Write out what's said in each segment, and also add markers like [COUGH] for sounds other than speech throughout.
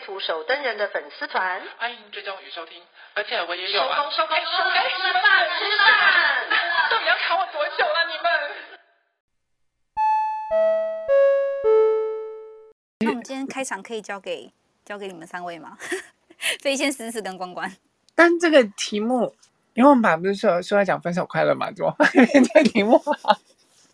图手灯人的粉丝团，欢迎追踪与收听。而且我也有啊，收工收工收工，吃饭吃饭，到底要卡我多久了？你们？那我们今天开场可以交给交给你们三位吗？[LAUGHS] 飞仙、思思跟关关。但这个题目，因为我们本来不是说说要讲分手快乐嘛，怎么变这个题目啊？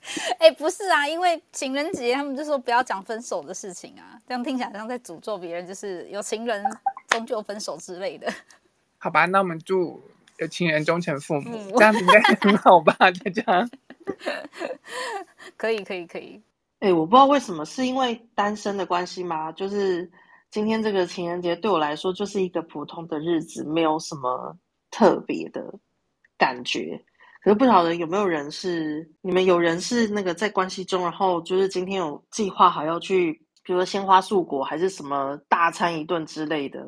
[LAUGHS] 哎、欸，不是啊，因为情人节他们就说不要讲分手的事情啊，这样听起来像在诅咒别人，就是有情人终究分手之类的。[LAUGHS] 好吧，那我们祝有情人终成父母，嗯、这样应该很好吧？大家 [LAUGHS] 可以，可以，可以。哎、欸，我不知道为什么，是因为单身的关系吗？就是今天这个情人节对我来说就是一个普通的日子，没有什么特别的感觉。可是不晓得有没有人是你们有人是那个在关系中，然后就是今天有计划好要去，比如说鲜花素果还是什么大餐一顿之类的？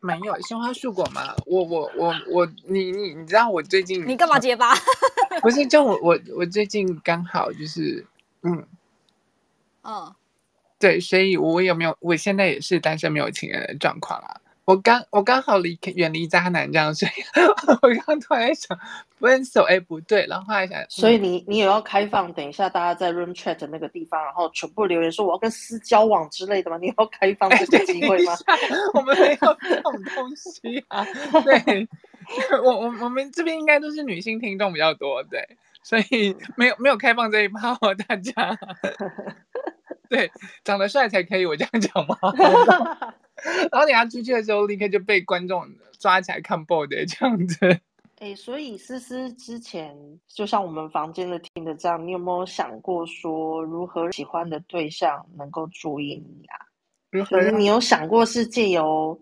没有鲜花素果吗？我我我我你你你知道我最近你干嘛结巴？[LAUGHS] 不是，就我我我最近刚好就是嗯嗯，对，所以我有没有我现在也是单身没有情人的状况啊。我刚我刚好离远离渣男这样，所以我刚突然在想分手，哎不对，然后后来想，所以你你也要开放，等一下大家在 room chat 的那个地方，然后全部留言说我要跟私交往之类的吗？你要开放这个机会吗？我们没有这种东西啊。对，我我我们这边应该都是女性听众比较多，对，所以没有没有开放这一趴哦，大家。[LAUGHS] 对，长得帅才可以，我这样讲吗？[LAUGHS] [LAUGHS] 然后你要出去的时候，立刻就被观众抓起来看 board 这样子。哎、欸，所以思思之前就像我们房间的听的这样，你有没有想过说如何喜欢的对象能够注意你啊？如何？你有想过是借由，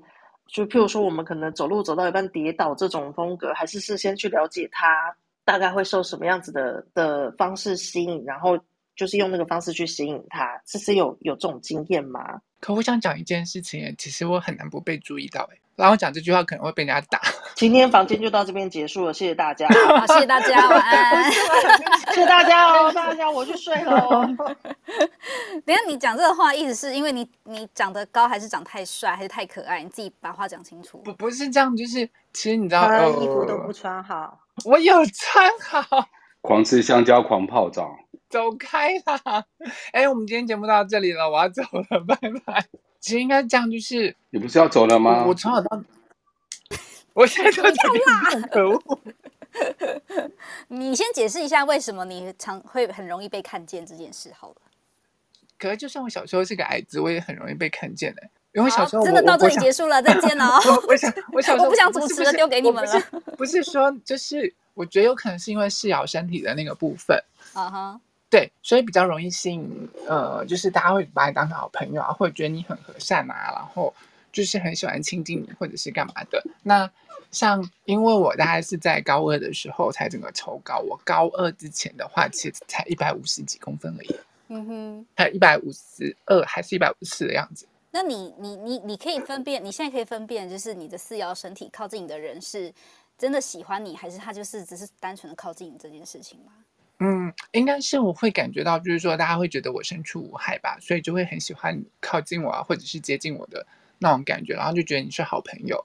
就譬如说我们可能走路走到一半跌倒这种风格，还是事先去了解他大概会受什么样子的的方式吸引，然后就是用那个方式去吸引他？思思有有这种经验吗？可我想讲一件事情，其实我很难不被注意到，哎，然后讲这句话可能会被人家打。[LAUGHS] 今天房间就到这边结束了，谢谢大家，[LAUGHS] 好，谢谢大家，晚安，[LAUGHS] 谢谢大家哦，大家我去睡了。等下你讲这个话，意思是因为你你长得高，还是长太帅，还是太可爱？你自己把话讲清楚。不不是这样，就是其实你知道，衣服都不穿好，我有穿好，狂吃香蕉，狂泡澡。[LAUGHS] 走开啦！哎，我们今天节目到这里了，我要走了，拜拜。[LAUGHS] 其实应该这样，就是你不是要走了吗？我从小到，[LAUGHS] 我现在就这样，可恶！你先解释一下为什么你常会很容易被看见这件事好了。可是就算我小时候是个矮子，我也很容易被看见的。因为小时候真的到这里结束了，再见了。我想，我小时候我不想主持了，丢给你们了。不是说，就是我觉得有可能是因为视遥身体的那个部分。啊哈。对，所以比较容易吸引，呃，就是大家会把你当成好朋友啊，或者觉得你很和善啊，然后就是很喜欢亲近你，或者是干嘛的。那像因为我大概是在高二的时候才整个抽高，我高二之前的话其实才一百五十几公分而已，嗯哼，还一百五十二还是一百五十四的样子。那你你你你可以分辨，你现在可以分辨，就是你的四爻身体靠近你的人是真的喜欢你，还是他就是只是单纯的靠近你这件事情吗？嗯，应该是我会感觉到，就是说大家会觉得我身处无害吧，所以就会很喜欢靠近我啊，或者是接近我的那种感觉，然后就觉得你是好朋友。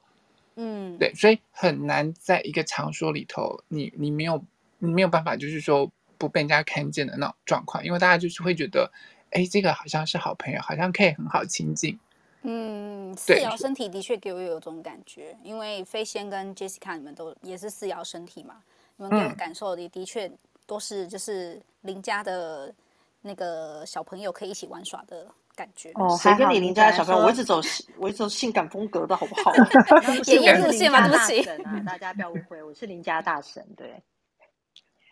嗯，对，所以很难在一个场所里头，你你没有你没有办法，就是说不被人家看见的那种状况，因为大家就是会觉得，哎，这个好像是好朋友，好像可以很好亲近。嗯，四爻身体的确给我有种感觉，因为飞仙跟 Jessica 你们都也是四爻身体嘛，你们给我感受的的确。都是就是邻家的那个小朋友可以一起玩耍的感觉哦。谁跟你邻家的小朋友？我一直走，我一直走性感风格的好不好？演艺路线嘛，对不起啊，大家不要误会，我是邻家大神。对。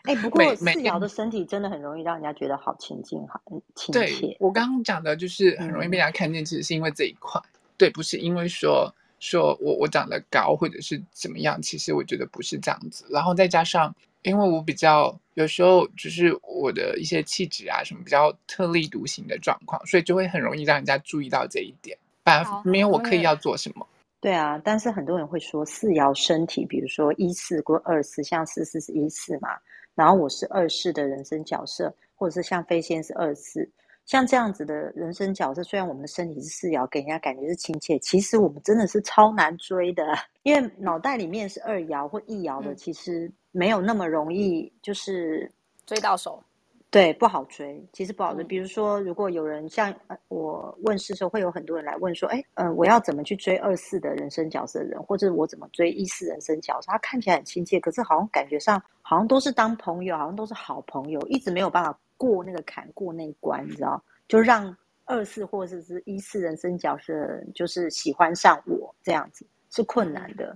哎，不过四爻的身体真的很容易让人家觉得好亲近，好亲切。我刚刚讲的就是很容易被人家看见，其实是因为这一块。对，不是因为说说我我长得高或者是怎么样，其实我觉得不是这样子。然后再加上，因为我比较有时候就是我的一些气质啊什么比较特立独行的状况，所以就会很容易让人家注意到这一点。反而没有我刻意要做什么。对啊，但是很多人会说四爻身体，比如说一四或二四，像四四是一四嘛，然后我是二四的人生角色，或者是像飞仙是二四，像这样子的人生角色，虽然我们的身体是四爻，给人家感觉是亲切，其实我们真的是超难追的，[LAUGHS] 因为脑袋里面是二爻或一爻的，其实没有那么容易，就是追到手。对，不好追，其实不好追。比如说，如果有人像我问世的时候，会有很多人来问说：“哎，嗯，我要怎么去追二四的人生角色的人，或者我怎么追一四人生角色？他看起来很亲切，可是好像感觉上好像都是当朋友，好像都是好朋友，一直没有办法过那个坎，过那一关，你知道？就让二四或者是一四人生角色人就是喜欢上我这样子是困难的，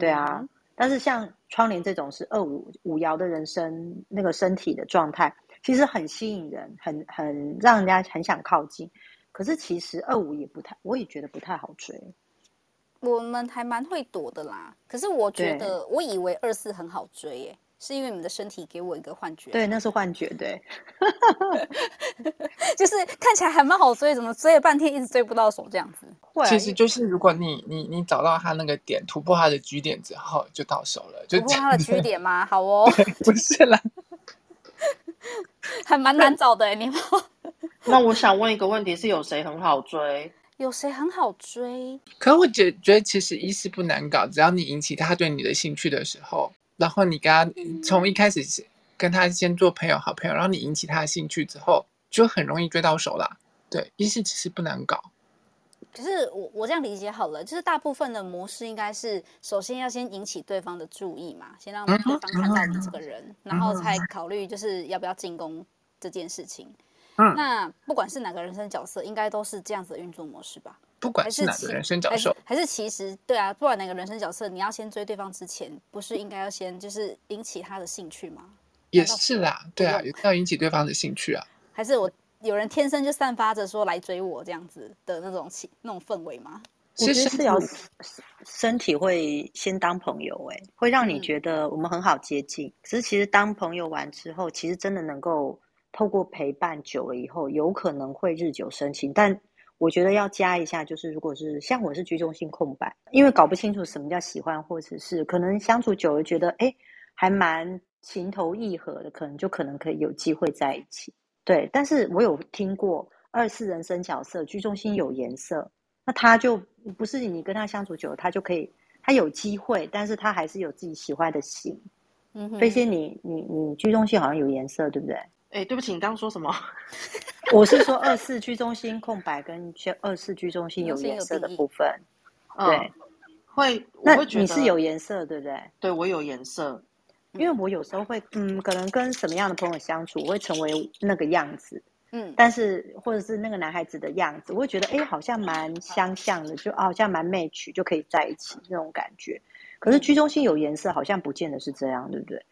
对啊。嗯、但是像窗帘这种是二五五爻的人生那个身体的状态。其实很吸引人，很很让人家很想靠近。可是其实二五也不太，我也觉得不太好追。我们还蛮会躲的啦。可是我觉得，我以为二四很好追耶，是因为你们的身体给我一个幻觉。对，那是幻觉，对。[LAUGHS] [LAUGHS] 就是看起来还蛮好追，怎么追了半天一直追不到手这样子？其实就是如果你你你找到他那个点，突破他的局点之后，就到手了。就突破他的局点吗？好哦，[LAUGHS] 不是啦。还蛮难找的，你们。那我想问一个问题：是有谁很好追？有谁很好追？可我觉觉得其实一是不难搞，只要你引起他对你的兴趣的时候，然后你跟他从一开始跟他先做朋友、好朋友，然后你引起他的兴趣之后，就很容易追到手啦。对，一是其实不难搞。可是我我这样理解好了，就是大部分的模式应该是首先要先引起对方的注意嘛，先让对方看到你这个人，嗯、然后才考虑就是要不要进攻这件事情。嗯，那不管是哪个人生角色，应该都是这样子的运作模式吧？不管是哪个人生角色，还是其实对啊，不管哪个人生角色，你要先追对方之前，不是应该要先就是引起他的兴趣吗？也是啦，对啊，要引起对方的兴趣啊。还是我？有人天生就散发着说来追我这样子的那种气那种氛围吗？我觉得是要身体会先当朋友，欸，哎，会让你觉得我们很好接近。可是其实当朋友完之后，其实真的能够透过陪伴久了以后，有可能会日久生情。但我觉得要加一下，就是如果是像我是居中性空白，因为搞不清楚什么叫喜欢，或者是可能相处久了觉得哎还蛮情投意合的，可能就可能可以有机会在一起。对，但是我有听过二四人生角色居中心有颜色，那他就不是你跟他相处久了，他就可以，他有机会，但是他还是有自己喜欢的型。嗯哼，飞仙，你你你居中心好像有颜色，对不对？哎，对不起，你刚刚说什么？[LAUGHS] 我是说二四居中心空白跟二四居中心有颜色的部分。对，嗯、会，那你是有颜色，对不对？对，我有颜色。因为我有时候会，嗯，可能跟什么样的朋友相处，我会成为那个样子，嗯，但是或者是那个男孩子的样子，我会觉得，哎，好像蛮相像的，就好像蛮 match，就可以在一起那种感觉。可是居中心有颜色，好像不见得是这样，对不对？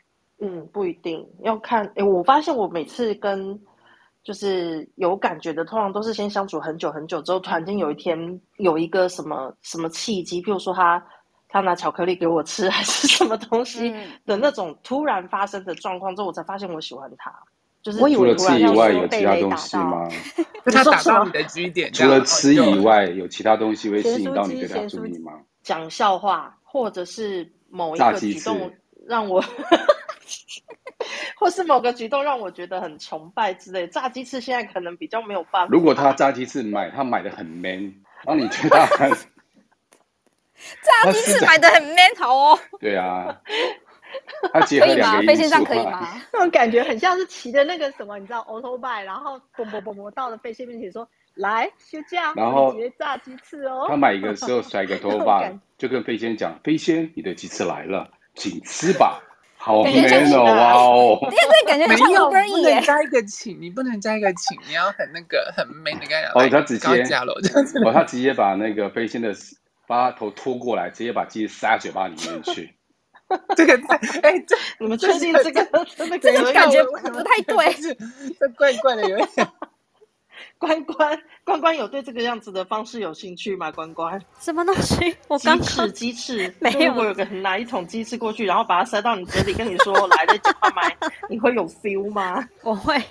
嗯，不一定要看。哎，我发现我每次跟就是有感觉的，通常都是先相处很久很久之后，突然间有一天有一个什么什么契机，譬如说他。他拿巧克力给我吃，[LAUGHS] 还是什么东西的那种突然发生的状况之后，我才发现我喜欢他。就是我以为除了吃以外，有其他东西吗？[LAUGHS] 他打到你的据点。除了吃以外，有其他东西会吸引到你对他注意吗？讲笑话，或者是某一个举动让我，[LAUGHS] 或是某个举动让我觉得很崇拜之类。炸鸡翅现在可能比较没有办法。如果他炸鸡翅买，他买的很 man，然后你觉得他很。[LAUGHS] 炸鸡翅买的很 man，好哦。对啊，可以吗？飞仙上可以吗？那种感觉很像是骑的那个什么，你知道，autobike，然后嘣嘣嘣嘣到了飞仙面前说：“来休假，然后炸鸡翅哦。”他买一个时候甩个头发，[LAUGHS] 就跟飞仙讲：“飞仙，你的鸡翅来了，请吃吧。”好 man 哦，哇哦！对 [LAUGHS] 对，感觉很有，不能加一个请，你不能加一个请，你要很那个很 man 的感觉。哦，他直接哦，他直接把那个飞仙的。把他头拖过来，直接把鸡塞嘴巴里面去。[LAUGHS] 这个太哎，这你们确定这个真的这个感觉不太对，这怪怪的，有点关关关关有对这个样子的方式有兴趣吗？关关什么东西？[LAUGHS] 我刚鸡翅鸡翅 [LAUGHS] 没有。如果有个人拿一桶鸡翅过去，然后把它塞到你嘴里，跟你说来的讲话麦，你会有 feel 吗？[LAUGHS] 我会，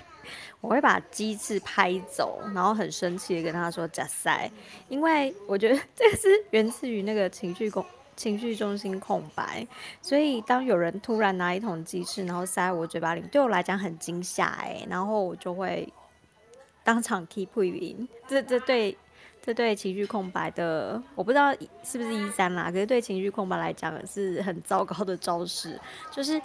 我会把鸡翅拍走，然后很生气的跟他说假塞，因为我觉得这是源自于那个情绪控。情绪中心空白，所以当有人突然拿一桶鸡翅，然后塞在我嘴巴里，对我来讲很惊吓哎，然后我就会当场 keep 语音。这这对这对情绪空白的，我不知道是不是一三啦，可是对情绪空白来讲是很糟糕的招式，就是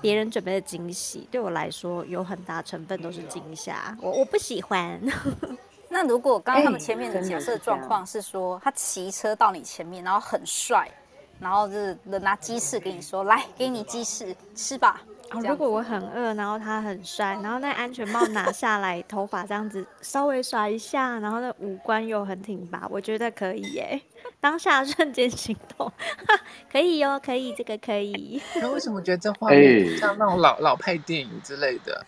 别人准备的惊喜，对我来说有很大成分都是惊吓，我我不喜欢。[LAUGHS] 那如果刚刚他们前面的假设状况是说，他骑车到你前面，然后很帅，然后就是拿鸡翅给你说，来，给你鸡翅吃吧。如果我很饿，然后他很帅，然后那安全帽拿下来，头发这样子稍微甩一下，然后那五官又很挺拔，我觉得可以耶。[LAUGHS] 当下瞬间行动，[LAUGHS] 可以哟，可以，这个可以。[LAUGHS] 那为什么觉得这画面像那种老老派电影之类的？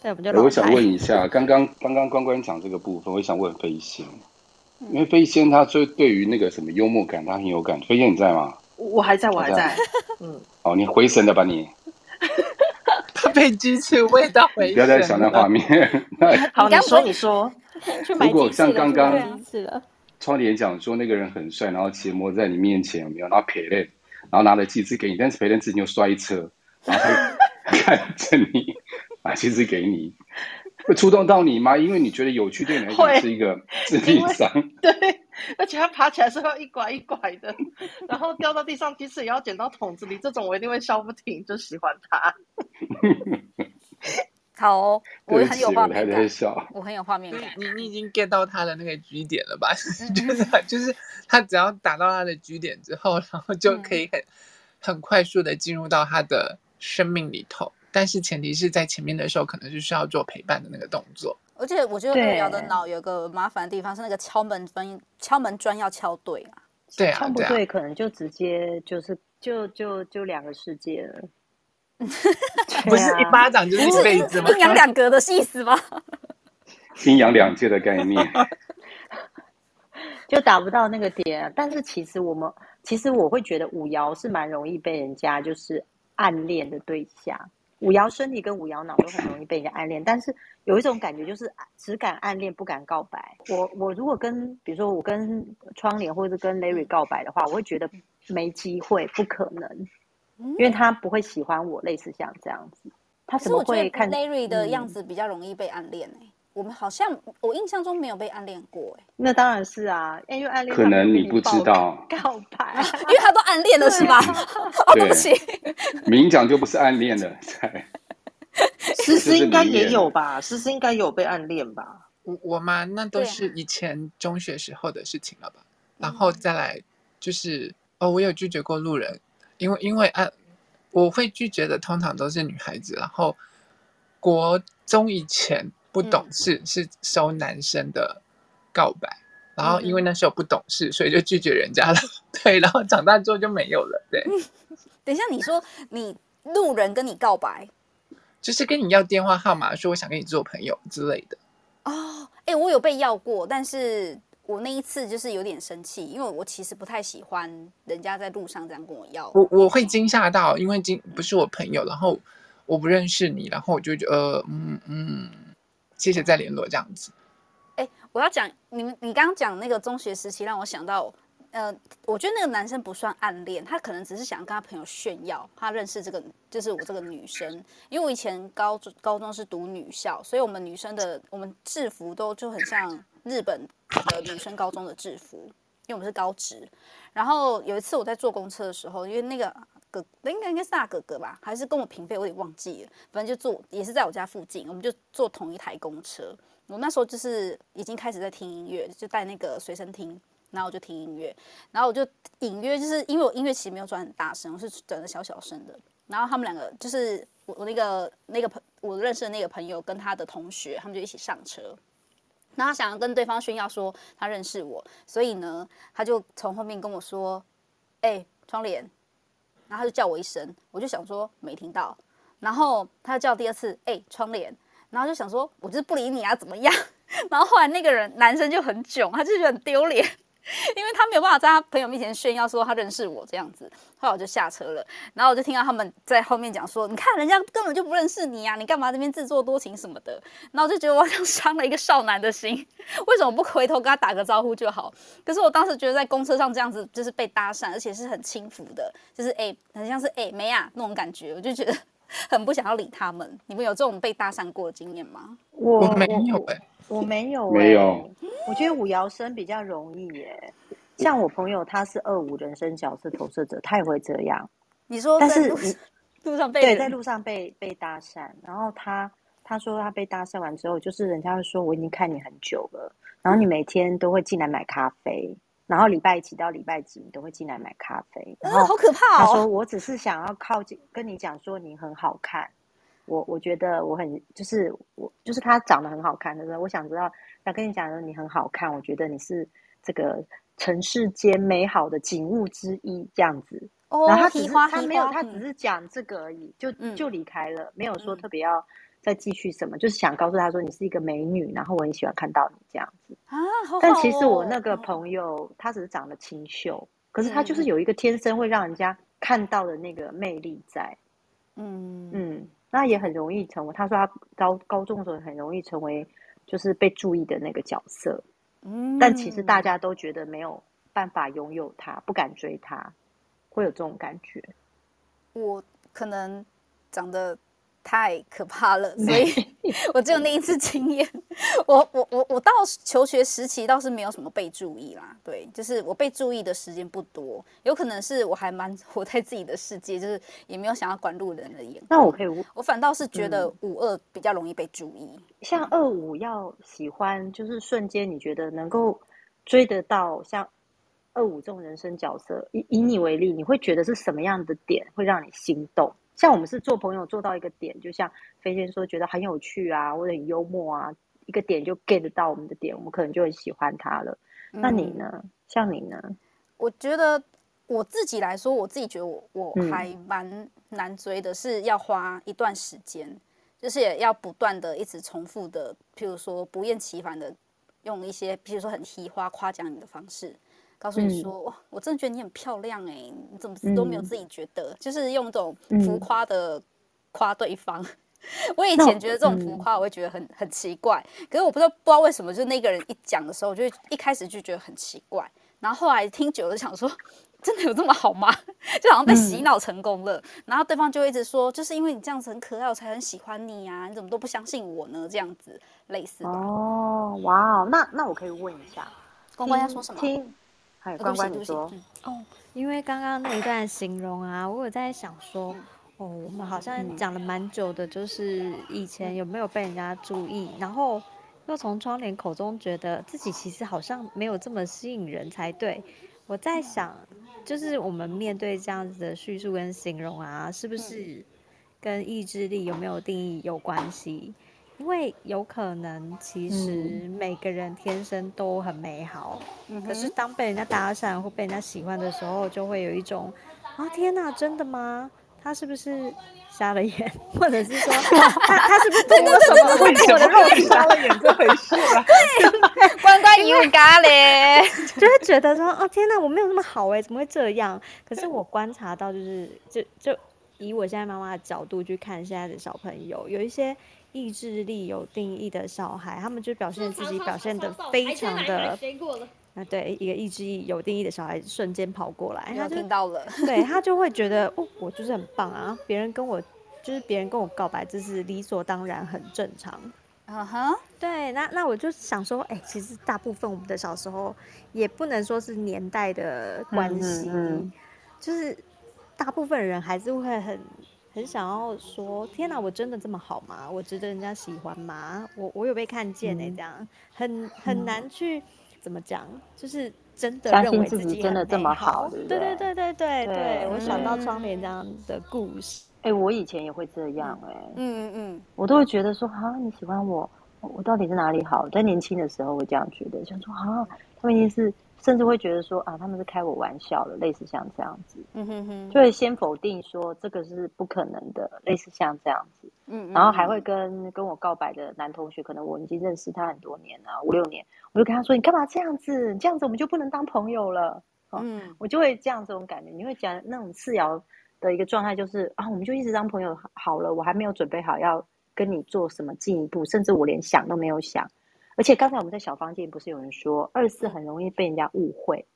对，我就我想问一下，刚刚刚刚关关讲这个部分，我想问飞仙，因为飞仙他最对于那个什么幽默感，他很有感。飞仙你在吗？我还在，我还在。[LAUGHS] 嗯，哦，你回神了吧你？他被鸡翅味道回神。不要再想那画面。[LAUGHS] 好，你说你说。如果像刚刚窗帘讲说那个人很帅，然后骑摩托在你面前有没有？然后陪练，然后拿了鸡翅给你，但是陪练自己又摔车，[LAUGHS] 然后他看着你。把鸡翅给你，会触动到你吗？因为你觉得有趣，对你来讲是一个致命伤。对，而且他爬起来是要一拐一拐的，然后掉到地上，即使也要捡到桶子里。这种我一定会笑不停，就喜欢他。[LAUGHS] 好、哦，我很有画面感。笑我很有画面感。你你已经 get 到他的那个局点了吧？[LAUGHS] 就是就是他只要打到他的局点之后，然后就可以很、嗯、很快速的进入到他的生命里头。但是前提是在前面的时候，可能是需要做陪伴的那个动作。而且我觉得路遥的脑有个麻烦的地方是那个敲门砖，敲门砖要敲对啊。对啊，敲不对可能就直接就是就就就两个世界了。[LAUGHS] 不是一巴掌就是一辈子吗？[LAUGHS] 阴阳两隔的意思吗？[LAUGHS] 阴阳两界的概念，就达不到那个点。但是其实我们其实我会觉得五爻是蛮容易被人家就是暗恋的对象。五爻身体跟五爻脑都很容易被人家暗恋，但是有一种感觉就是只敢暗恋不敢告白。我我如果跟比如说我跟窗帘或者跟 Larry 告白的话，我会觉得没机会，不可能，因为他不会喜欢我，类似像这样子。他怎么会看 Larry 的样子比较容易被暗恋呢？我们好像我印象中没有被暗恋过哎，那当然是啊，因为暗恋可能你不知道告白，[LAUGHS] 因为他都暗恋了是吧？对 [LAUGHS] 不起，明讲就不是暗恋了。[LAUGHS] 思思应该也有吧？思思应该有被暗恋吧？我我吗？那都是以前中学时候的事情了吧？然后再来就是哦，我有拒绝过路人，因为因为啊，我会拒绝的通常都是女孩子，然后国中以前。不懂事、嗯、是收男生的告白，然后因为那时候不懂事，所以就拒绝人家了。对，然后长大之后就没有了。对，[LAUGHS] 等一下，你说你路人跟你告白，就是跟你要电话号码，说我想跟你做朋友之类的。哦，哎，我有被要过，但是我那一次就是有点生气，因为我其实不太喜欢人家在路上这样跟我要。我我会惊吓到，因为惊不是我朋友，然后我不认识你，然后我就觉得呃嗯嗯。谢谢再联络这样子。哎、我要讲你们，你刚刚讲那个中学时期，让我想到，呃，我觉得那个男生不算暗恋，他可能只是想跟他朋友炫耀，他认识这个就是我这个女生。因为我以前高中高中是读女校，所以我们女生的我们制服都就很像日本的女生高中的制服，因为我们是高职。然后有一次我在坐公车的时候，因为那个。哥，应该应该是大哥哥吧，还是跟我平辈？我也忘记了。反正就坐，也是在我家附近，我们就坐同一台公车。我那时候就是已经开始在听音乐，就带那个随身听，然后我就听音乐，然后我就隐约就是因为我音乐其实没有转很大声，我是转的小小声的。然后他们两个就是我我那个那个朋我认识的那个朋友跟他的同学，他们就一起上车，然后他想要跟对方炫耀说他认识我，所以呢，他就从后面跟我说：“哎、窗帘。”然后他就叫我一声，我就想说没听到。然后他叫第二次，哎、窗帘。然后就想说，我就是不理你啊，怎么样？[LAUGHS] 然后后来那个人男生就很囧，他就觉得很丢脸。[LAUGHS] 因为他没有办法在他朋友面前炫耀说他认识我这样子，后来我就下车了，然后我就听到他们在后面讲说：“你看人家根本就不认识你呀、啊，你干嘛这边自作多情什么的？”然后我就觉得我好像伤了一个少男的心，[LAUGHS] 为什么不回头跟他打个招呼就好？可是我当时觉得在公车上这样子就是被搭讪，而且是很轻浮的，就是哎、欸，很像是哎没啊那种感觉，我就觉得 [LAUGHS] 很不想要理他们。你们有这种被搭讪过的经验吗？我没有哎、欸。我 [LAUGHS] 没有、欸，没有。我觉得五爻生比较容易耶、欸，像我朋友他是二五人生角色投射者，他也会这样。你说，但是路上被对，在路上被被搭讪，然后他他说他被搭讪完之后，就是人家会说我已经看你很久了，然后你每天都会进来买咖啡，然后礼拜几到礼拜几你都会进来买咖啡，然后好可怕哦。他说我只是想要靠近跟你讲说你很好看。我我觉得我很就是我就是他长得很好看，对不对？我想知道想跟你讲的你很好看，我觉得你是这个尘世间美好的景物之一，这样子。哦，然后他只是他没有，他只是讲这个而已，就就离开了，没有说特别要再继续什么，就是想告诉他说你是一个美女，然后我很喜欢看到你这样子啊。但其实我那个朋友他只是长得清秀，可是他就是有一个天生会让人家看到的那个魅力在。嗯嗯。那也很容易成为，他说他高高中的时候很容易成为，就是被注意的那个角色。嗯，但其实大家都觉得没有办法拥有他，不敢追他，会有这种感觉。我可能长得。太可怕了，[LAUGHS] 所以 [LAUGHS] 我只有那一次经验。[LAUGHS] 我我我我到求学时期倒是没有什么被注意啦，对，就是我被注意的时间不多，有可能是我还蛮活在自己的世界，就是也没有想要管路人的眼光。那我可以，我反倒是觉得五二比较容易被注意。嗯、像二五要喜欢，就是瞬间你觉得能够追得到，像二五这种人生角色，以以你为例，你会觉得是什么样的点会让你心动？像我们是做朋友做到一个点，就像飞仙说，觉得很有趣啊，或者很幽默啊，一个点就 get 到我们的点，我们可能就很喜欢他了。嗯、那你呢？像你呢？我觉得我自己来说，我自己觉得我我还蛮难追的，是要花一段时间，嗯、就是也要不断的一直重复的，譬如说不厌其烦的用一些，譬如说很提花夸奖你的方式。告诉你说，哇、嗯，我真的觉得你很漂亮哎、欸，你怎么都没有自己觉得？嗯、就是用这种浮夸的夸对方。嗯、[LAUGHS] 我以前觉得这种浮夸，我会觉得很很奇怪。可是我不知道不知道为什么，就那个人一讲的时候，我就一开始就觉得很奇怪。然后后来听久了，想说，[LAUGHS] 真的有这么好吗？[LAUGHS] 就好像被洗脑成功了。嗯、然后对方就一直说，就是因为你这样子很可爱，我才很喜欢你呀、啊。你怎么都不相信我呢？这样子类似的。哦，哇哦，那那我可以问一下，关关要说什么？听。还有关关你说哦，因为刚刚那一段形容啊，我有在想说，哦，我们好像讲了蛮久的，就是以前有没有被人家注意，然后又从窗帘口中觉得自己其实好像没有这么吸引人才对。我在想，就是我们面对这样子的叙述跟形容啊，是不是跟意志力有没有定义有关系？因为有可能，其实每个人天生都很美好，嗯、可是当被人家搭讪或被人家喜欢的时候，就会有一种啊，天哪，真的吗？他是不是瞎了眼，[LAUGHS] 或者是说 [LAUGHS] 他他是不是对我什么会对我的肉体瞎了眼这回事啊？对，关关疑问咖喱，就会觉得说，哦，天哪，我没有那么好哎，怎么会这样？可是我观察到，就是就就以我现在妈妈的角度去看现在的小朋友，有一些。意志力有定义的小孩，他们就表现自己表现得非常的，啊，对，一个意志力有定义的小孩瞬间跑过来，他听到了，[LAUGHS] 对，他就会觉得 [LAUGHS] 哦，我就是很棒啊，别人跟我就是别人跟我告白，这是理所当然，很正常。啊哈、uh，huh. 对，那那我就想说，哎、欸，其实大部分我们的小时候也不能说是年代的关系，嗯嗯嗯就是大部分人还是会很。很想要说，天哪，我真的这么好吗？我值得人家喜欢吗？我我有被看见呢、欸，这样很很难去、嗯、怎么讲，就是真的认为自己真的这么好，对对对对对对，对我想到窗帘这样的故事，哎、欸，我以前也会这样、欸，哎，嗯嗯嗯，我都会觉得说，啊，你喜欢我，我到底是哪里好？在年轻的时候会这样觉得，想说啊，他们一定是。甚至会觉得说啊，他们是开我玩笑的，类似像这样子，嗯哼哼，就会先否定说这个是不可能的，类似像这样子，嗯，嗯，然后还会跟跟我告白的男同学，可能我已经认识他很多年了，五六年，我就跟他说，你干嘛这样子？这样子我们就不能当朋友了，嗯，我就会这样这种感觉，你会讲那种次要的一个状态，就是啊，我们就一直当朋友好了，我还没有准备好要跟你做什么进一步，甚至我连想都没有想。而且刚才我们在小房间不是有人说二四很容易被人家误会，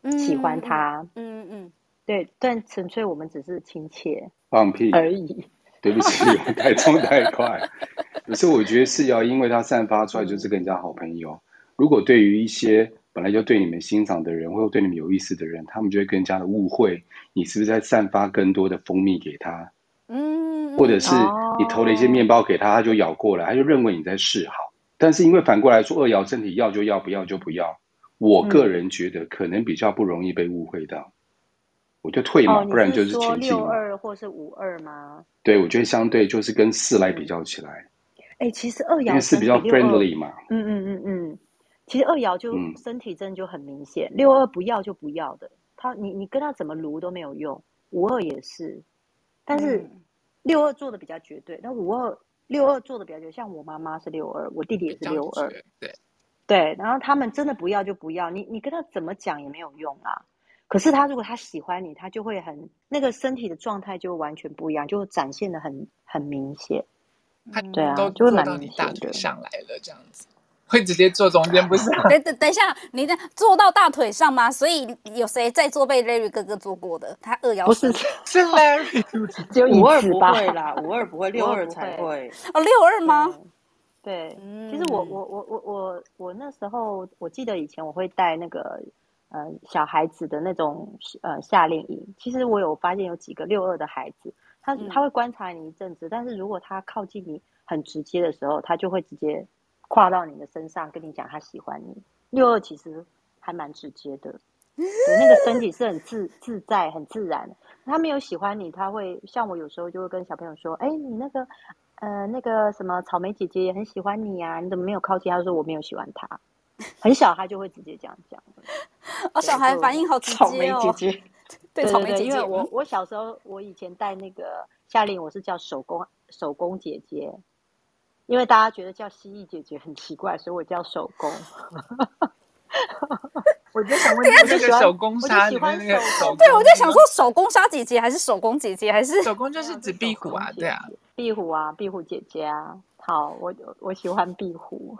嗯、喜欢他，嗯嗯，嗯对，但纯粹我们只是亲切放屁而已。对不起，我 [LAUGHS] 太冲太快。可是我觉得是要，因为他散发出来就是跟人家好朋友。如果对于一些本来就对你们欣赏的人，或者对你们有意思的人，他们就会更加的误会你是不是在散发更多的蜂蜜给他，嗯，或者是你投了一些面包给他，他就咬过来，他就认为你在示好。但是因为反过来说，二爻身体要就要，不要就不要。我个人觉得可能比较不容易被误会到，嗯、我就退嘛，哦、不然就是前进。六二或是五二吗？对，我觉得相对就是跟四来比较起来。哎、嗯，其实二爻因为四比较 friendly 嘛。嗯嗯嗯嗯，其实二爻就身体真的就很明显，六二不要就不要的，他你你跟他怎么撸都没有用。五二也是，但是六二做的比较绝对，那五二。六二做的比较久，像我妈妈是六二，我弟弟也是六二，对，对，然后他们真的不要就不要，你你跟他怎么讲也没有用啊。可是他如果他喜欢你，他就会很那个身体的状态就完全不一样，就会展现的很很明显。他对啊，就会坐到你大腿上来了这样子。会直接坐中间不是？等等等一下，你在坐到大腿上吗？所以有谁在座被 Larry 哥哥坐过的？他二爻不是是 [LAUGHS] Larry，[LAUGHS] 只有五二不会啦，五二不会，[LAUGHS] 六二才会。哦，六二吗？对，其实我我我我我我那时候我记得以前我会带那个呃小孩子的那种呃夏令营。其实我有发现有几个六二的孩子，他他会观察你一阵子，但是如果他靠近你很直接的时候，他就会直接。跨到你的身上，跟你讲他喜欢你。六二其实还蛮直接的，对，那个身体是很自自在、很自然。他没有喜欢你，他会像我有时候就会跟小朋友说：“哎，你那个呃那个什么草莓姐姐也很喜欢你啊，你怎么没有靠近？”他说：“我没有喜欢他。”很小他就会直接这样讲。哦，小孩反应好直接哦。草莓姐姐，对草莓姐姐，因为我我小时候我以前带那个夏令，我是叫手工手工姐姐。因为大家觉得叫蜥蜴姐姐很奇怪，所以我叫手工。我就想问你，那个手工杀，你们那个手，对，我就想说手工杀姐姐还是手工姐姐还是手工就是指壁虎啊，对啊，壁虎啊，壁虎姐姐啊。好，我我喜欢壁虎。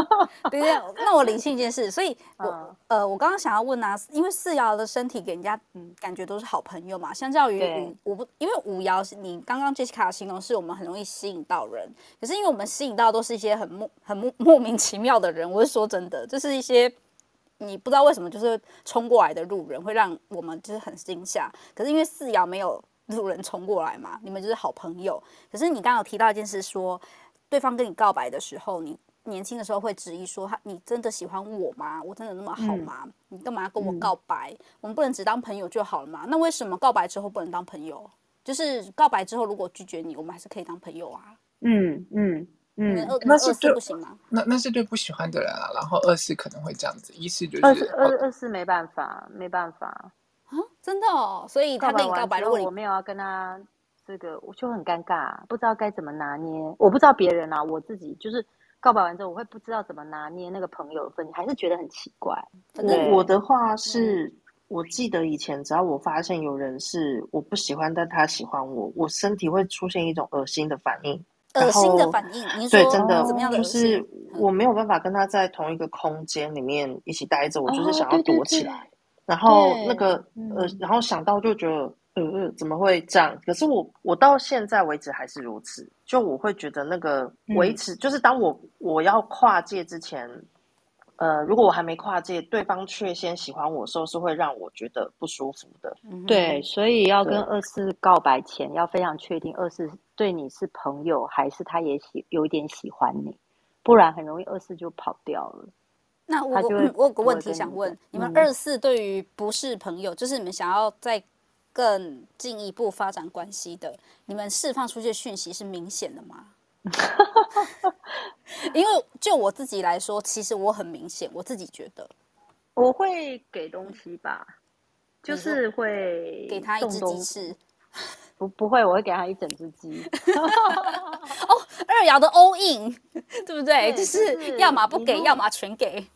[LAUGHS] 对对，那我理性一件事，所以我，我呃，我刚刚想要问啊，因为四爻的身体给人家嗯感觉都是好朋友嘛，相较于五，我不因为五爻是你刚刚 Jessica 形容是我们很容易吸引到人，可是因为我们吸引到都是一些很莫很莫莫名其妙的人，我是说真的，就是一些你不知道为什么就是冲过来的路人会让我们就是很惊吓，可是因为四爻没有路人冲过来嘛，你们就是好朋友，可是你刚刚有提到一件事说。对方跟你告白的时候，你年轻的时候会质疑说：“他，你真的喜欢我吗？我真的那么好吗？嗯、你干嘛要跟我告白？嗯、我们不能只当朋友就好了吗？那为什么告白之后不能当朋友？就是告白之后如果拒绝你，我们还是可以当朋友啊？”嗯嗯嗯，二那是二四不行吗？那那是对不喜欢的人啊。然后二四可能会这样子，一四就是二四二二四没办法，没办法啊，真的哦。所以他跟你告白，如果我没有要跟他。这个我就很尴尬，不知道该怎么拿捏。我不知道别人啊，我自己就是告白完之后，我会不知道怎么拿捏那个朋友的分，还是觉得很奇怪。我我的话是，我记得以前只要我发现有人是我不喜欢，但他喜欢我，我身体会出现一种恶心的反应。恶心的反应？对，真的怎么样的？就是我没有办法跟他在同一个空间里面一起待着，我就是想要躲起来。然后那个呃，然后想到就觉得。嗯嗯，怎么会这样？可是我我到现在为止还是如此。就我会觉得那个维持，嗯、就是当我我要跨界之前，呃，如果我还没跨界，对方却先喜欢我的时候，是会让我觉得不舒服的。嗯、对，所以要跟二四告白前，要非常确定二四对你是朋友，还是他也喜有一点喜欢你，不然很容易二四就跑掉了。那我我我有个问题想问，你们二四对于不是朋友，嗯、就是你们想要在。更进一步发展关系的，你们释放出去的讯息是明显的吗？[LAUGHS] 因为就我自己来说，其实我很明显，我自己觉得我会给东西吧，就是会给他一只鸡翅，[LAUGHS] 不不会，我会给他一整只鸡。哦，二爻的 all in，[LAUGHS] 对不对？对就是要么不给，要么全给。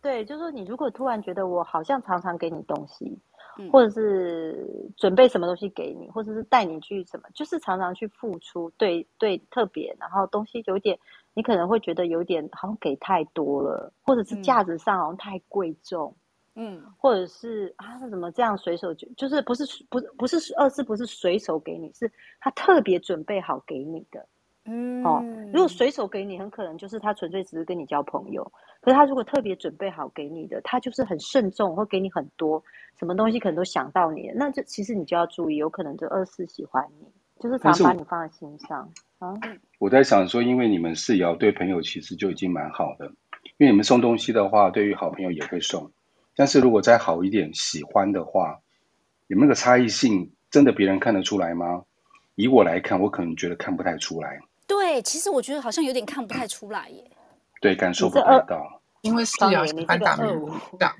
对，就是说你如果突然觉得我好像常常给你东西。或者是准备什么东西给你，或者是带你去什么，就是常常去付出，对对，特别，然后东西有点，你可能会觉得有点好像给太多了，或者是价值上好像太贵重，嗯，或者是啊，怎么这样随手就就是不是不是不是二是不是随手给你，是他特别准备好给你的。嗯，哦，如果随手给你，很可能就是他纯粹只是跟你交朋友。可是他如果特别准备好给你的，他就是很慎重，会给你很多什么东西，可能都想到你。那就其实你就要注意，有可能就二四喜欢你，就是常把你放在心上啊。我在想说，因为你们四爻对朋友其实就已经蛮好的，因为你们送东西的话，对于好朋友也会送。但是如果再好一点，喜欢的话，有没有个差异性？真的别人看得出来吗？以我来看，我可能觉得看不太出来。对，其实我觉得好像有点看不太出来耶。对，感受不太到，因为四爻喜欢打迷糊仗。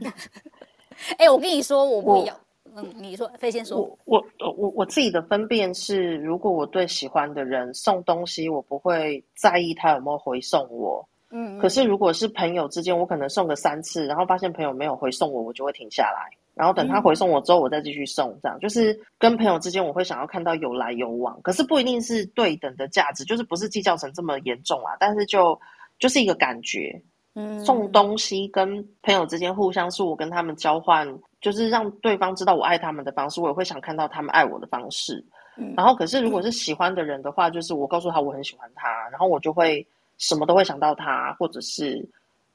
哎，我跟你说，我不要。嗯，你说，飞先说。我我我我自己的分辨是，如果我对喜欢的人送东西，我不会在意他有没有回送我。嗯，嗯。可是如果是朋友之间，我可能送个三次，然后发现朋友没有回送我，我就会停下来。然后等他回送我之后，我再继续送，这样就是跟朋友之间，我会想要看到有来有往，可是不一定是对等的价值，就是不是计较成这么严重啊。但是就就是一个感觉，嗯，送东西跟朋友之间互相是我跟他们交换，就是让对方知道我爱他们的方式，我也会想看到他们爱我的方式。嗯，然后可是如果是喜欢的人的话，就是我告诉他我很喜欢他，然后我就会什么都会想到他，或者是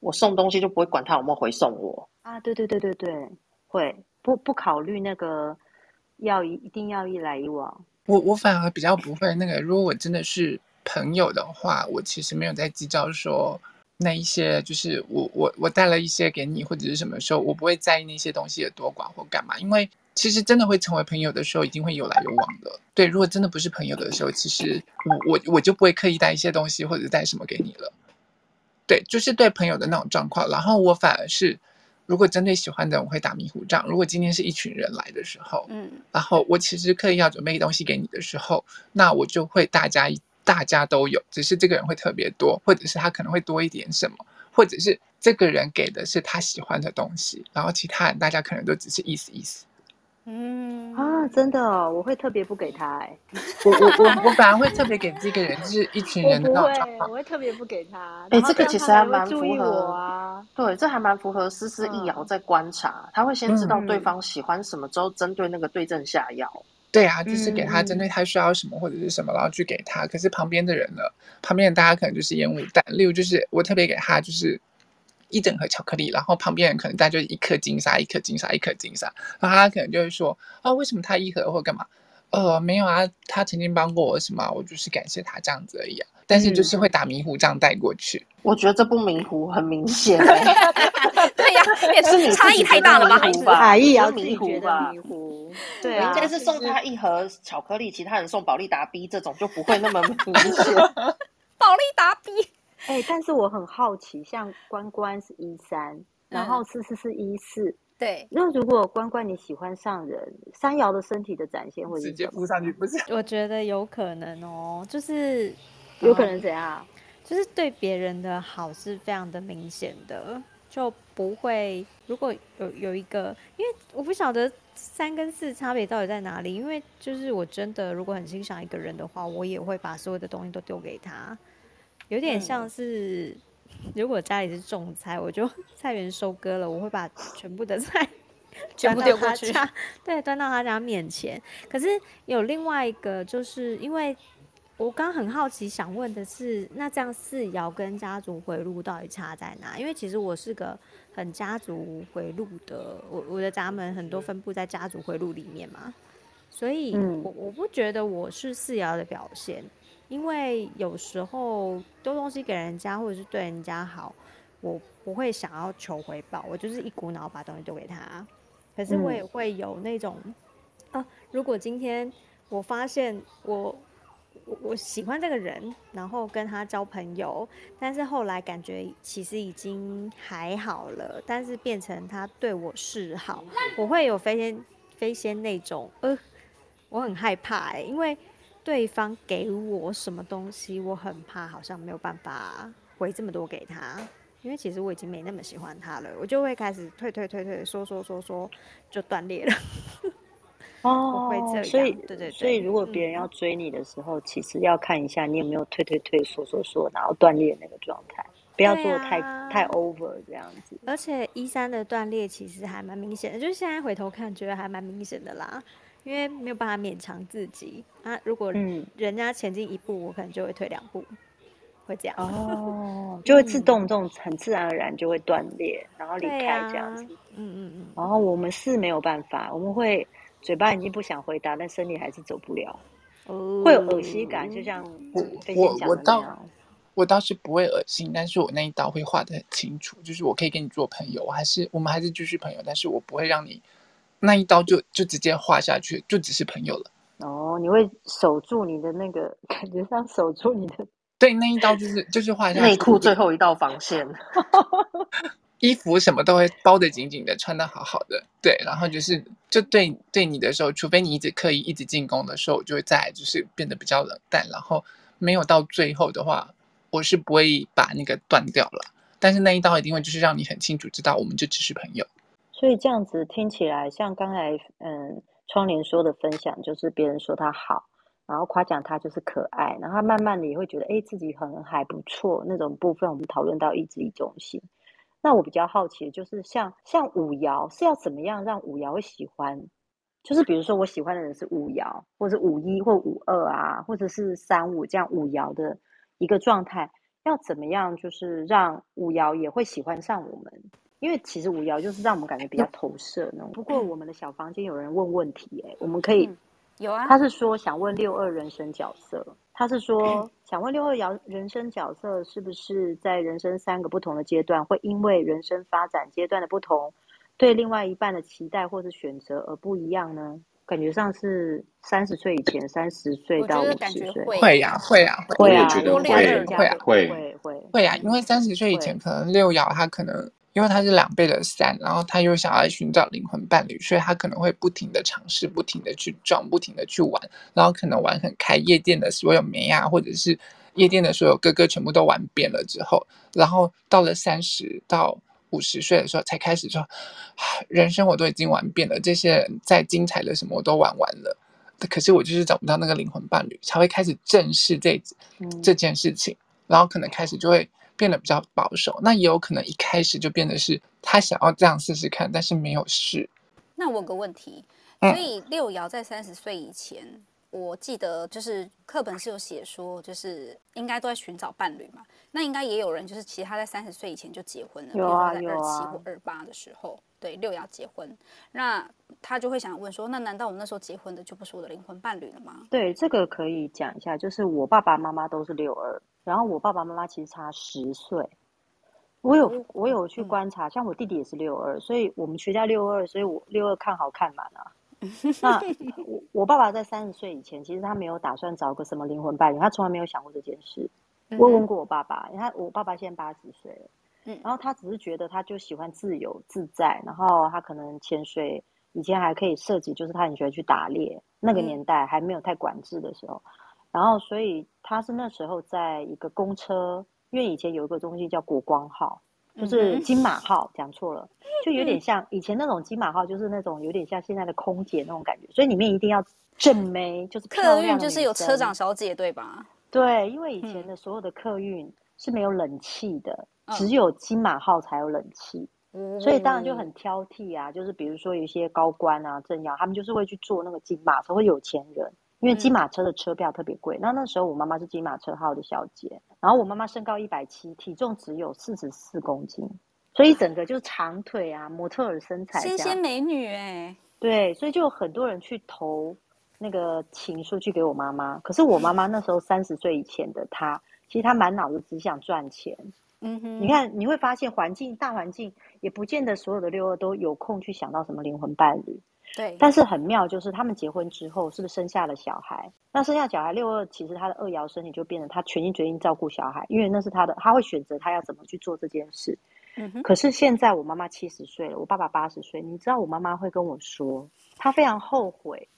我送东西就不会管他有没有回送我啊。对对对对对。会不不考虑那个要一一定要一来一往？我我反而比较不会那个。如果我真的是朋友的话，我其实没有在计较说那一些，就是我我我带了一些给你或者是什么时候，我不会在意那些东西的多寡或干嘛。因为其实真的会成为朋友的时候，一定会有来有往的。对，如果真的不是朋友的时候，其实我我我就不会刻意带一些东西或者带什么给你了。对，就是对朋友的那种状况。然后我反而是。如果针对喜欢的人，我会打迷糊仗。如果今天是一群人来的时候，嗯，然后我其实刻意要准备东西给你的时候，那我就会大家大家都有，只是这个人会特别多，或者是他可能会多一点什么，或者是这个人给的是他喜欢的东西，然后其他人大家可能都只是意思意思。嗯啊，真的哦，我会特别不给他哎，[LAUGHS] 我我我我反而会特别给这个人，就是一群人的那种状况。我会特别不给他。哎，这个其实还蛮符合啊。对，这还蛮符合思思一爻在观察，他会先知道对方喜欢什么，之后针对那个对症下药。对啊，就是给他针对他需要什么或者是什么，然后去给他。可是旁边的人呢？旁边的大家可能就是烟雾弹。例如，就是我特别给他就是。一整盒巧克力，然后旁边人可能带就一颗金沙，一颗金沙，一颗金沙，然后他可能就会说啊、哦，为什么他一盒或干嘛？呃，没有啊，他曾经帮过我什么，我就是感谢他这样子而已啊。但是就是会打迷糊仗带过去。我觉得这不迷糊，很明显。[LAUGHS] 对呀、啊，也是差异太大了吧？还是差异要迷糊吧？迷糊。对啊，应该是送他一盒巧克力，其他人送保利达 B 这种就不会那么明显。[LAUGHS] 保利达 B。哎、欸，但是我很好奇，像关关是一三，然后四四是一四，对。那如果关关你喜欢上人，三爻的身体的展现会直接扑上去，不是？我觉得有可能哦，就是有可能怎样？就是对别人的好是非常的明显的，就不会如果有有一个，因为我不晓得三跟四差别到底在哪里，因为就是我真的如果很欣赏一个人的话，我也会把所有的东西都丢给他。有点像是，如果家里是种菜，我就 [LAUGHS] 菜园收割了，我会把全部的菜 [LAUGHS] 全部丢过去，对，端到他家面前。可是有另外一个，就是因为我刚很好奇，想问的是，那这样四爻跟家族回路到底差在哪？因为其实我是个很家族回路的，我我的闸门很多分布在家族回路里面嘛，所以我我不觉得我是四爻的表现。因为有时候丢东西给人家，或者是对人家好，我不会想要求回报，我就是一股脑把东西丢给他。可是我也会有那种，嗯、啊，如果今天我发现我我我喜欢这个人，然后跟他交朋友，但是后来感觉其实已经还好了，但是变成他对我示好，我会有飞仙飞仙那种，呃，我很害怕哎、欸，因为对方给我什么东西，我很怕好像没有办法回这么多给他，因为其实我已经没那么喜欢他了，我就会开始退退退退，说说说说，就断裂了。[LAUGHS] 哦，所以对对对，所以如果别人要追你的时候，嗯、其实要看一下你有没有退退退，说说说，然后断裂那个状态，不要做太、啊、太 over 这样子。而且一三的断裂其实还蛮明显的，就是现在回头看，觉得还蛮明显的啦。因为没有办法勉强自己啊，如果人家前进一步，我可能就会退两步，会这样。哦，就会自动这种很自然而然就会断裂，然后离开这样子。嗯嗯嗯。然后我们是没有办法，我们会。嘴巴已经不想回答，但身体还是走不了，哦、会有恶心感，就像我我我倒我倒是不会恶心，但是我那一刀会画的很清楚，就是我可以跟你做朋友，我还是我们还是继续朋友，但是我不会让你那一刀就就直接划下去，就只是朋友了。哦，你会守住你的那个 [LAUGHS] 感觉上守住你的，对，那一刀就是就是划下去内裤最后一道防线。[LAUGHS] 衣服什么都会包得紧紧的，穿的好好的，对，然后就是就对对你的时候，除非你一直刻意一直进攻的时候，我就会再就是变得比较冷淡，然后没有到最后的话，我是不会把那个断掉了。但是那一刀一定会就是让你很清楚知道，我们就只是朋友。所以这样子听起来，像刚才嗯窗帘说的分享，就是别人说他好，然后夸奖他就是可爱，然后他慢慢的也会觉得哎自己很还不错那种部分，我们讨论到意志力中心。那我比较好奇的就是像像五爻是要怎么样让五爻会喜欢？就是比如说我喜欢的人是五爻，或者五一或五二啊，或者是三五这样五爻的一个状态，要怎么样就是让五爻也会喜欢上我们？因为其实五爻就是让我们感觉比较投射那种。不过我们的小房间有人问问题，哎，我们可以。嗯有啊，他是说想问六二人生角色，他是说想问六二爻人生角色是不是在人生三个不同的阶段，会因为人生发展阶段的不同，对另外一半的期待或是选择而不一样呢？感觉上是三十岁以前，三十岁到五十岁会呀会呀会呀会会会会会会呀，因为三十岁以前可能六爻他可能。因为他是两倍的三，然后他又想要寻找灵魂伴侣，所以他可能会不停的尝试，不停的去撞，不停的去玩，然后可能玩很开。夜店的所有妹啊，或者是夜店的所有哥哥，全部都玩遍了之后，然后到了三十到五十岁的时候，才开始说，人生我都已经玩遍了，这些人再精彩的什么我都玩完了，可是我就是找不到那个灵魂伴侣，才会开始正视这这件事情，然后可能开始就会。变得比较保守，那也有可能一开始就变得是他想要这样试试看，但是没有试。那我有个问题，所以六爻在三十岁以前，嗯，我记得就是课本是有写说，就是应该都在寻找伴侣嘛。那应该也有人就是其实他在三十岁以前就结婚了，有啊，在二七或二八的时候，对，六爻结婚，那他就会想问说，那难道我那时候结婚的就不是我的灵魂伴侣了吗？对，这个可以讲一下，就是我爸爸妈妈都是六二。然后我爸爸妈妈其实差十岁，我有我有去观察，像我弟弟也是六二，所以我们全家六二，所以我六二看好看满啊。[LAUGHS] 那我我爸爸在三十岁以前，其实他没有打算找个什么灵魂伴侣，他从来没有想过这件事。我问过我爸爸，他我爸爸现在八十岁了，然后他只是觉得他就喜欢自由自在，然后他可能潜水以前还可以设计，就是他很喜欢去打猎，那个年代还没有太管制的时候。然后，所以他是那时候在一个公车，因为以前有一个东西叫国光号，就是金马号，讲错了，就有点像以前那种金马号，就是那种有点像现在的空姐那种感觉，所以里面一定要正妹，就是，客运就是有车长小姐对吧？对，因为以前的所有的客运是没有冷气的，只有金马号才有冷气，所以当然就很挑剔啊，就是比如说有一些高官啊、政要，他们就是会去坐那个金马车，会有钱人。因为金马车的车票特别贵，那、嗯、那时候我妈妈是金马车号的小姐，然后我妈妈身高一百七，体重只有四十四公斤，所以整个就是长腿啊，模特儿身材，仙仙美女哎、欸，对，所以就有很多人去投那个情书去给我妈妈，可是我妈妈那时候三十岁以前的她，其实她满脑子只想赚钱，嗯哼，你看你会发现环境大环境也不见得所有的六二都有空去想到什么灵魂伴侣。对，但是很妙，就是他们结婚之后，是不是生下了小孩？那生下小孩六二，其实他的二爻身体就变成他全心全意照顾小孩，因为那是他的，他会选择他要怎么去做这件事。嗯哼。可是现在我妈妈七十岁了，我爸爸八十岁，你知道我妈妈会跟我说，她非常后悔，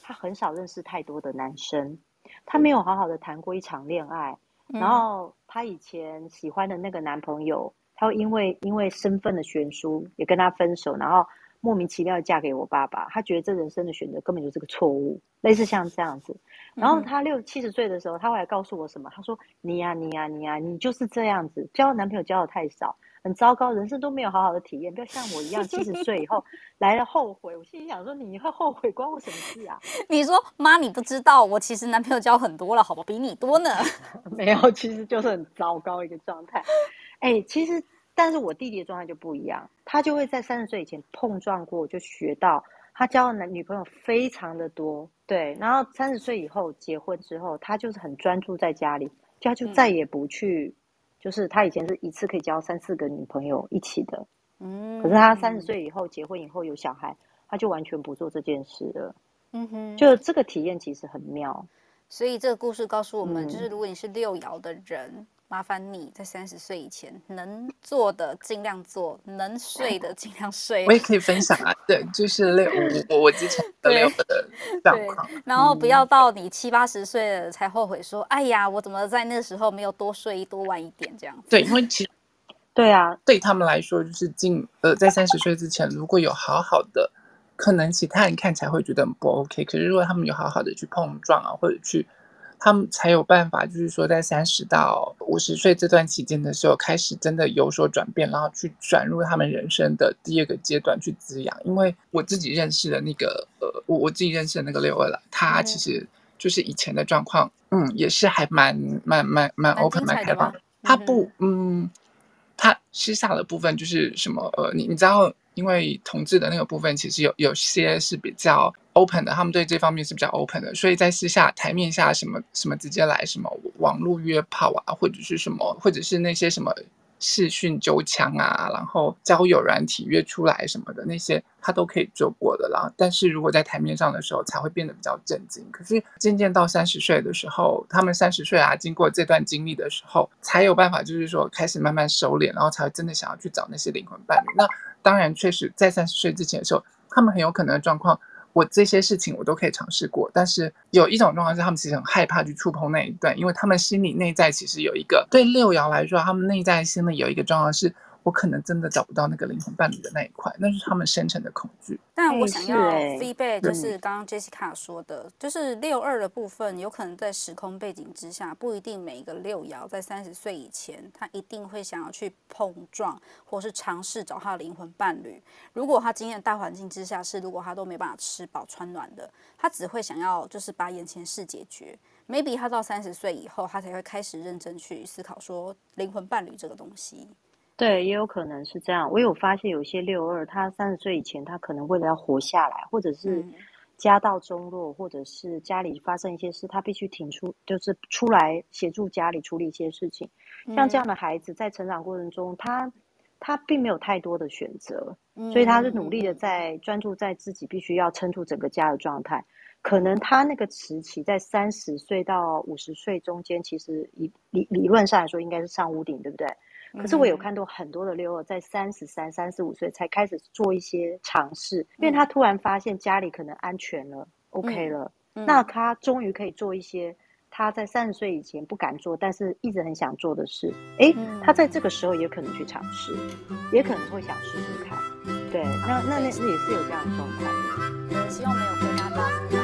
她很少认识太多的男生，她没有好好的谈过一场恋爱，嗯、然后她以前喜欢的那个男朋友，他会因为因为身份的悬殊也跟他分手，然后。莫名其妙嫁给我爸爸，他觉得这人生的选择根本就是个错误，类似像这样子。然后他六七十岁的时候，他会来告诉我什么？他说：“你呀、啊，你呀、啊，你呀、啊，你就是这样子，交男朋友交的太少，很糟糕，人生都没有好好的体验，不要像我一样，七十岁以后 [LAUGHS] 来了后悔。”我心里想说：“你会后悔关我什么事啊？” [LAUGHS] 你说：“妈，你不知道，我其实男朋友交很多了，好吧，比你多呢。[LAUGHS] ”没有，其实就是很糟糕一个状态。哎、欸，其实。但是我弟弟的状态就不一样，他就会在三十岁以前碰撞过，就学到他交的男女朋友非常的多，对。然后三十岁以后结婚之后，他就是很专注在家里，就他就再也不去，嗯、就是他以前是一次可以交三四个女朋友一起的，嗯。可是他三十岁以后结婚以后有小孩，他就完全不做这件事了，嗯哼。就这个体验其实很妙，所以这个故事告诉我们，嗯、就是如果你是六爻的人。麻烦你在三十岁以前能做的尽量做，能睡的尽量睡。我也可以分享啊，[LAUGHS] 对，就是六 [LAUGHS] 我我我之前的六的状况。然后不要到你七八十岁了才后悔说，哎呀，我怎么在那时候没有多睡多晚一点这样子。对，因为其实 [LAUGHS] 对啊，对他们来说，就是进呃在三十岁之前，如果有好好的，可能其他人看起来会觉得很不 OK，可是如果他们有好好的去碰撞啊，或者去。他们才有办法，就是说，在三十到五十岁这段期间的时候，开始真的有所转变，然后去转入他们人生的第二个阶段去滋养。因为我自己认识的那个，呃，我我自己认识的那个六二了，他其实就是以前的状况，嗯，也是还蛮蛮蛮蛮 open 蛮开放。他不，嗯，他私下的部分就是什么，呃，你你知道。因为同志的那个部分，其实有有些是比较 open 的，他们对这方面是比较 open 的，所以在私下台面下什么什么直接来什么网络约炮啊，或者是什么，或者是那些什么。视讯揪枪啊，然后交友软体约出来什么的那些，他都可以做过的。啦，但是如果在台面上的时候，才会变得比较震惊。可是渐渐到三十岁的时候，他们三十岁啊，经过这段经历的时候，才有办法，就是说开始慢慢收敛，然后才会真的想要去找那些灵魂伴侣。那当然，确实在三十岁之前的时候，他们很有可能的状况。我这些事情我都可以尝试过，但是有一种状况是，他们其实很害怕去触碰那一段，因为他们心里内在其实有一个，对六爻来说，他们内在心里有一个状况是。我可能真的找不到那个灵魂伴侣的那一块，那是他们深层的恐惧。但我想要 feedback，就是刚刚 Jessica 说的，嗯、就是六二的部分，有可能在时空背景之下，不一定每一个六爻在三十岁以前，他一定会想要去碰撞，或是尝试找他的灵魂伴侣。如果他今天的大环境之下是，如果他都没办法吃饱穿暖的，他只会想要就是把眼前事解决。Maybe 他到三十岁以后，他才会开始认真去思考说灵魂伴侣这个东西。对，也有可能是这样。我有发现有些六二，他三十岁以前，他可能为了要活下来，或者是家道中落，或者是家里发生一些事，他必须挺出，就是出来协助家里处理一些事情。像这样的孩子，在成长过程中，他他并没有太多的选择，所以他是努力的在专注在自己必须要撑住整个家的状态。可能他那个时期在三十岁到五十岁中间，其实理理理论上来说，应该是上屋顶，对不对？可是我有看到很多的六二在三十三、三十五岁才开始做一些尝试，因为他突然发现家里可能安全了、嗯、OK 了，嗯、那他终于可以做一些他在三十岁以前不敢做，但是一直很想做的事。哎，他在这个时候也可能去尝试，也可能会想试试看。对，那那那那也是有这样的状态的。希望没有回答到。